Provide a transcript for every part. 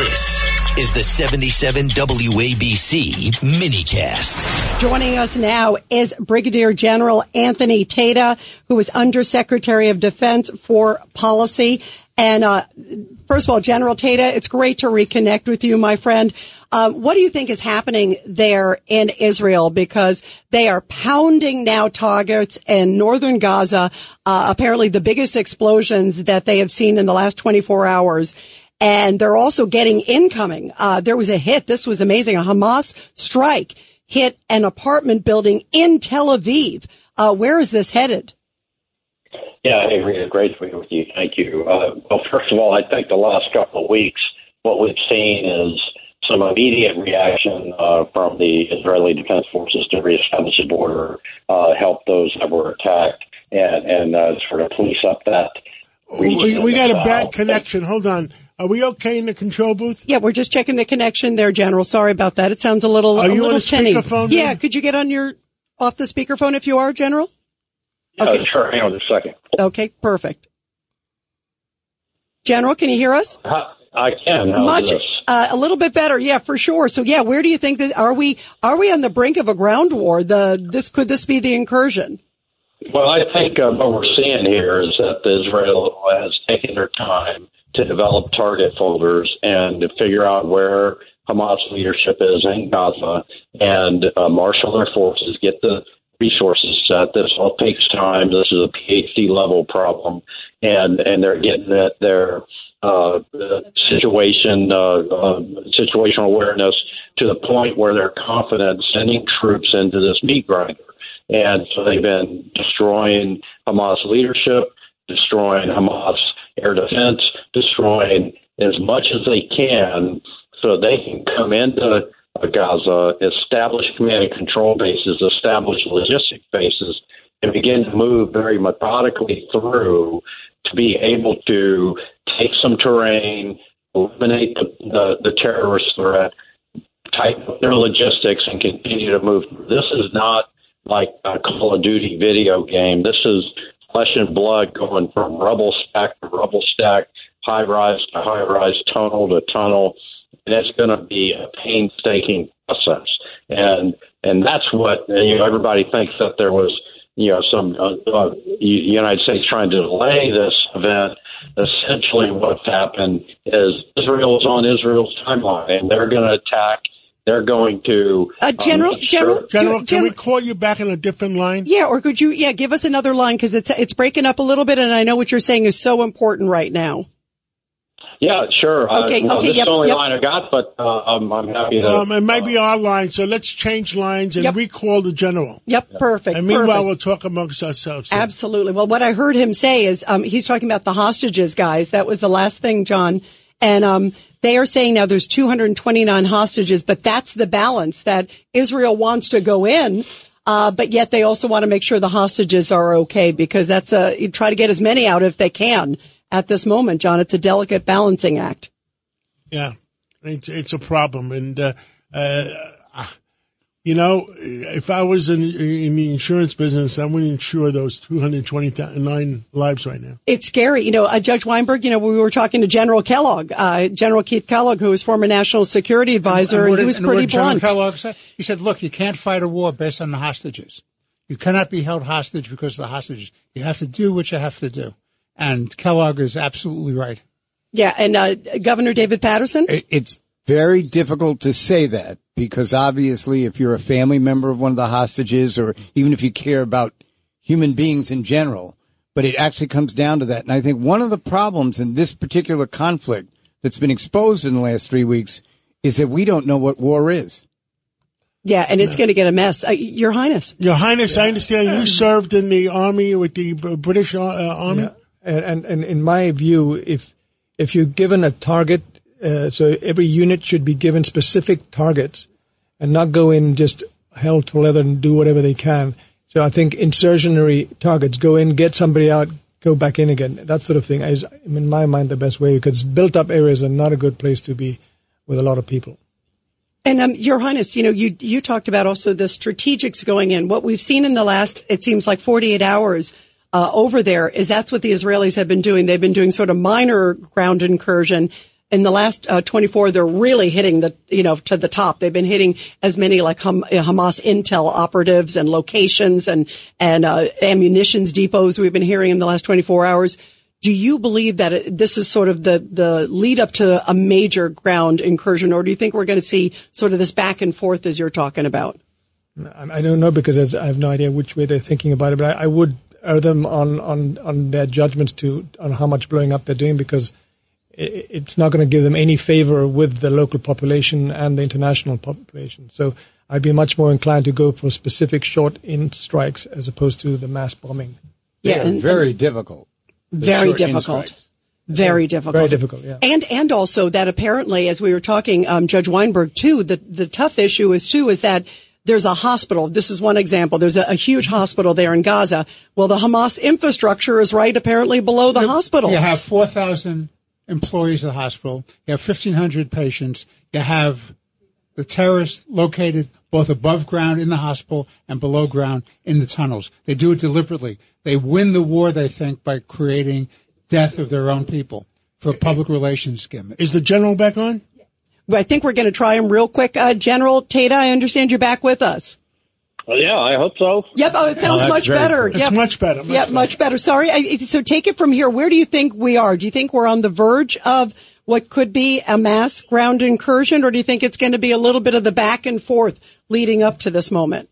This is the 77 WABC minicast. Joining us now is Brigadier General Anthony Tata, who is Undersecretary of Defense for Policy. And uh, first of all, General Tata, it's great to reconnect with you, my friend. Um, what do you think is happening there in Israel? Because they are pounding now targets in northern Gaza. Uh, apparently, the biggest explosions that they have seen in the last 24 hours and they're also getting incoming. Uh, there was a hit. This was amazing. A Hamas strike hit an apartment building in Tel Aviv. Uh, where is this headed? Yeah, Avery, great to be with you. Thank you. Uh, well, first of all, I think the last couple of weeks, what we've seen is some immediate reaction uh, from the Israeli Defense Forces to reestablish the border, uh, help those that were attacked, and, and uh, sort of police up that. We, we got a bad connection. Hold on. Are we okay in the control booth? Yeah, we're just checking the connection there, General. Sorry about that. It sounds a little are a you little on a tinny. speakerphone? Yeah, could you get on your off the speakerphone if you are, General? Okay. Uh, sure. Hang on a second. Okay, perfect. General, can you hear us? I can. How's Much, uh, a little bit better. Yeah, for sure. So yeah, where do you think that are we, are we on the brink of a ground war? The, this, could this be the incursion? Well, I think uh, what we're seeing here is that Israel has taken their time to develop target folders and to figure out where Hamas leadership is in Gaza and uh, marshal their forces, get the resources set. This all takes time. This is a PhD level problem, and and they're getting their uh, situation uh, uh, situational awareness to the point where they're confident sending troops into this meat grinder. And so they've been destroying Hamas leadership, destroying Hamas air defense, destroying as much as they can so they can come into uh, Gaza, establish command and control bases, establish logistic bases, and begin to move very methodically through to be able to take some terrain, eliminate the, the, the terrorist threat, tighten up their logistics, and continue to move. This is not like a Call of Duty video game. This is flesh and blood going from rubble stack to rubble stack, high rise to high rise, tunnel to tunnel, and it's going to be a painstaking process. And and that's what you know. Everybody thinks that there was you know some uh, uh, United States trying to delay this event. Essentially, what's happened is Israel is on Israel's timeline, and they're going to attack they're going to uh, general um, general sure. General, can General- we call you back on a different line? Yeah, or could you yeah give us another line because it's it's breaking up a little bit, and I know what you're saying is so important right now. Yeah, sure. Okay, uh, well, okay, this yep, is the only yep. line I got, but uh, I'm, I'm happy to. Um, it might be our line, so let's change lines and Yep. recall the general. Yep, perfect. And meanwhile, perfect. we'll talk amongst ourselves. Absolutely. Well, what I heard him say is um, he's talking about the hostages, guys. That was the last thing, John. And um, they are saying now there's 229 hostages, but that's the balance that Israel wants to go in. Uh, but yet they also want to make sure the hostages are okay because that's a, you try to get as many out if they can at this moment, John. It's a delicate balancing act. Yeah, it's it's a problem, and uh, uh, you know, if I was in in the insurance business, I wouldn't insure those two hundred twenty nine lives right now. It's scary. You know, uh, Judge Weinberg, you know, we were talking to General Kellogg, uh, General Keith Kellogg, who was former national security advisor, and, what he was and pretty what General. Kellogg said? He said, look, you can't fight a war based on the hostages. You cannot be held hostage because of the hostages. You have to do what you have to do. And Kellogg is absolutely right. Yeah, and uh, Governor David Paterson. It- It's very difficult to say that because obviously, if you're a family member of one of the hostages, or even if you care about human beings in general, but it actually comes down to that. And I think one of the problems in this particular conflict that's been exposed in the last three weeks is that we don't know what war is. Yeah, and it's going to get a mess. Uh, Your Highness. Your Highness, I understand you served in the army with the British uh, army. Yeah. And, and, and in my view, if if you're given a target, uh, so every unit should be given specific targets, and not go in just hell to leather and do whatever they can. So I think insurgenary targets go in, get somebody out, go back in again. That sort of thing is, in my mind, the best way because built up areas are not a good place to be with a lot of people. And um, Your Highness, you know, you you talked about also the strategics going in. What we've seen in the last, it seems like 48 hours uh, over there is that's what the Israelis have been doing. They've been doing sort of minor ground incursion. In the last uh, 24, they're really hitting the, you know, to the top. They've been hitting as many like Ham- Hamas intel operatives and locations and, and, uh, ammunitions depots we've been hearing in the last 24 hours. Do you believe that it, this is sort of the, the lead up to a major ground incursion, or do you think we're going to see sort of this back and forth as you're talking about? I don't know because I have no idea which way they're thinking about it, but I, I would err them on, on, on their judgments to on how much blowing up they're doing because it's not going to give them any favor with the local population and the international population. So I'd be much more inclined to go for specific short in strikes as opposed to the mass bombing. Yeah, and- very difficult. Very difficult. in-strikes. Very difficult. Very difficult, yeah. And and also that apparently, as we were talking, um, Judge Weinberg too, the the tough issue is too is that there's a hospital. This is one example. There's a, a huge hospital there in Gaza. Well, the Hamas infrastructure is right apparently below the hospital. You have 4,000 employees of the hospital. You have 1,500 patients. You have the terrorists located both above ground in the hospital and below ground in the tunnels. They do it deliberately. They win the war, they think, by creating death of their own people for a public relations gimmick. Is the general back on? I think we're going to try him real quick. Uh, General Tata, I understand you're back with us. Well, yeah, I hope so. Yep. Oh, it sounds that's much very better. good. It's much better. Much yeah, better. much better. Sorry. I, so take it from here. Where do you think we are? Do you think we're on the verge of what could be a mass ground incursion, or do you think it's going to be a little bit of the back and forth leading up to this moment?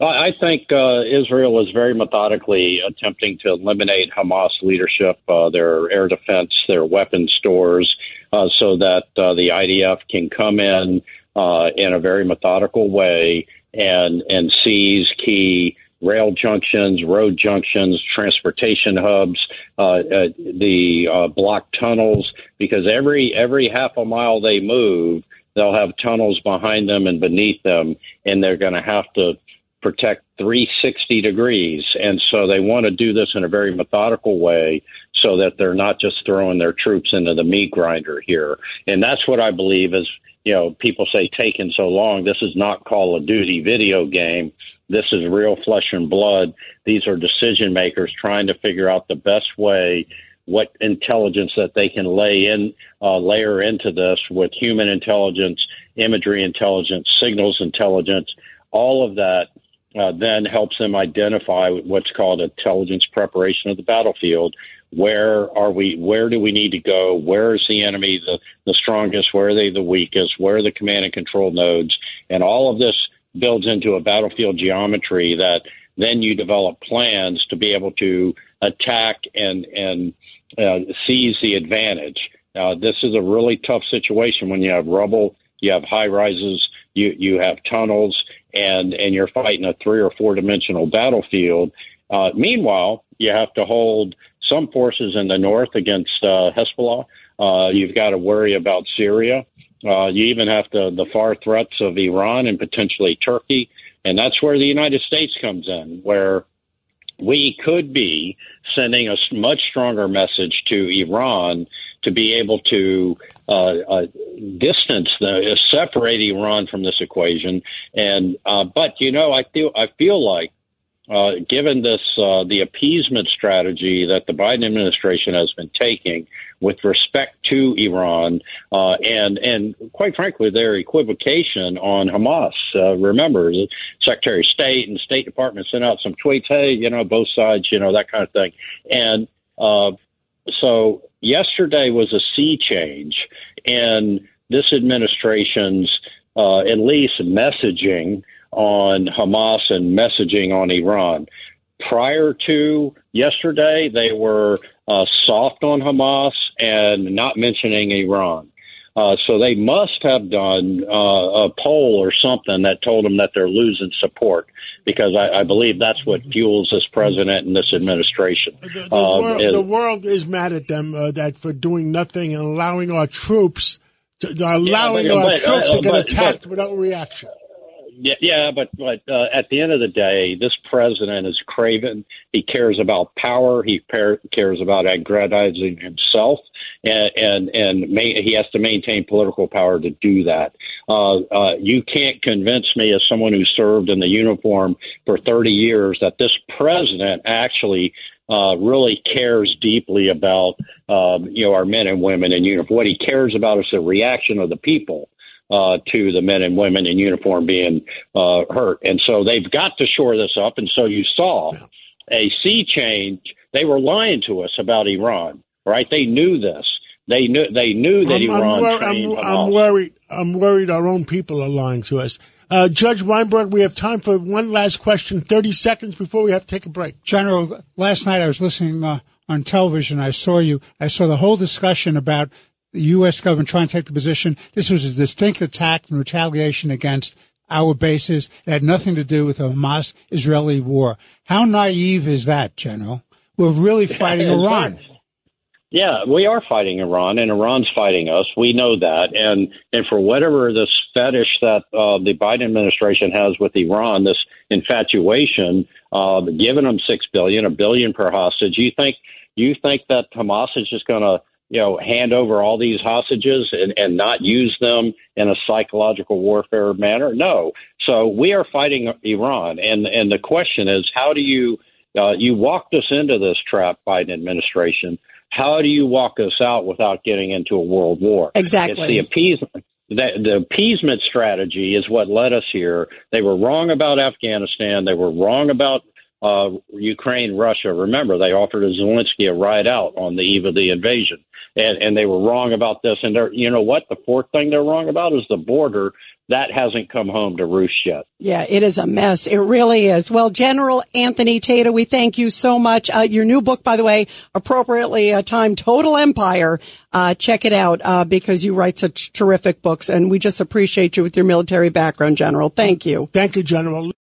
I I think uh, Israel is very methodically attempting to eliminate Hamas leadership, uh, their air defense, their weapon stores, uh, so that uh, the IDF can come in uh, in a very methodical way and and seize key rail junctions, road junctions, transportation hubs, uh, uh, the uh, block tunnels, because every every half a mile they move, they'll have tunnels behind them and beneath them, and they're going to have to protect 360 degrees. And so they want to do this in a very methodical way so that they're not just throwing their troops into the meat grinder here. And that's what I believe is, you know, people say taking so long. This is not Call of Duty video game. This is real flesh and blood. These are decision makers trying to figure out the best way what intelligence that they can lay in, uh, layer into this with human intelligence, imagery intelligence, signals intelligence, all of that uh, then helps them identify what's called intelligence preparation of the battlefield. Where are we? Where do we need to go? Where is the enemy the, the strongest? Where are they the weakest? Where are the command and control nodes? And all of this builds into a battlefield geometry that then you develop plans to be able to attack and and uh, seize the advantage. Uh, this is a really tough situation when you have rubble, you have high rises, you you have tunnels, and and you're fighting a three or four dimensional battlefield. Uh, meanwhile, you have to hold some forces in the north against uh, Hezbollah. Uh, you've got to worry about Syria. Uh, you even have to the far threats of Iran and potentially Turkey, and that's where the United States comes in, where we could be sending a much stronger message to Iran to be able to uh, uh, distance the uh, separate Iran from this equation. And uh, but you know, I feel I feel like. Uh, given this, the appeasement strategy that the Biden administration has been taking with respect to Iran, and and quite frankly, their equivocation on Hamas. Remember, the Secretary of State and State Department sent out some tweets. Hey, you know, both sides, you know, that kind of thing. And so yesterday was a sea change in this administration's uh, at least messaging on Hamas and messaging on Iran. Prior to yesterday, they were uh, soft on Hamas and not mentioning Iran. Uh, so they must have done uh, a poll or something that told them that they're losing support because I, I believe that's what fuels this president and this administration. The, the, Uh, world, is- the world is mad at them uh, that for doing nothing and allowing our troops, to, allowing but- our but, troops uh, to get but- attacked without reaction. Yeah, yeah, but but uh, at the end of the day, this president is craven. He cares about power. He par- cares about aggrandizing himself, and and and ma- he has to maintain political power to do that. Uh, uh, you can't convince me, as someone who served in the uniform for 30 years, that this president actually uh, really cares deeply about um, you know our men and women in uniform. What he cares about is the reaction of the people uh, to the men and women in uniform being uh, hurt, and so they've got to shore this up. And so you saw a sea change. They were lying to us about Iran, right? They knew this. They knew they knew that I'm, Iran I'm, wor- trained I'm, I'm worried. I'm worried our own people are lying to us. Uh, Judge Weinberg, we have time for one last question. Thirty seconds before we have to take a break. General, last night I was listening uh, on television. I saw you. I saw the whole discussion about the U.S. government trying to take the position. This was a distinct attack and retaliation against our bases. It had nothing to do with the Hamas Israeli war. How naive is that, General? We're really fighting In Iran. Yeah, we are fighting Iran, and Iran's fighting us. We know that, and and for whatever this fetish that uh, the Biden administration has with Iran, this infatuation, uh, giving them six billion, a billion per hostage. You think you think that Hamas is just going to you know hand over all these hostages and, and not use them in a psychological warfare manner? No. So we are fighting Iran, and and the question is, how do you uh, you walked us into this trap, Biden administration. How do you walk us out without getting into a world war? Exactly. It's the appeasement. The, the appeasement strategy is what led us here. They were wrong about Afghanistan. They were wrong about uh, Ukraine, Russia. Remember, they offered Zelensky a ride out on the eve of the invasion, and, and they were wrong about this. And they're, you know what? The fourth thing they're wrong about is the border. That hasn't come home to roost yet. Yeah, it is a mess. It really is. Well, General Anthony Tata, we thank you so much. Uh, your new book, by the way, appropriately uh, timed, Total Empire. Uh, check it out uh, because you write such terrific books, and we just appreciate you with your military background, General. Thank you. Thank you, General.